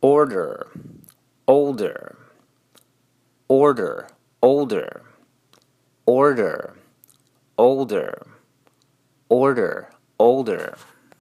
order, older, order, older, order, older, order, older.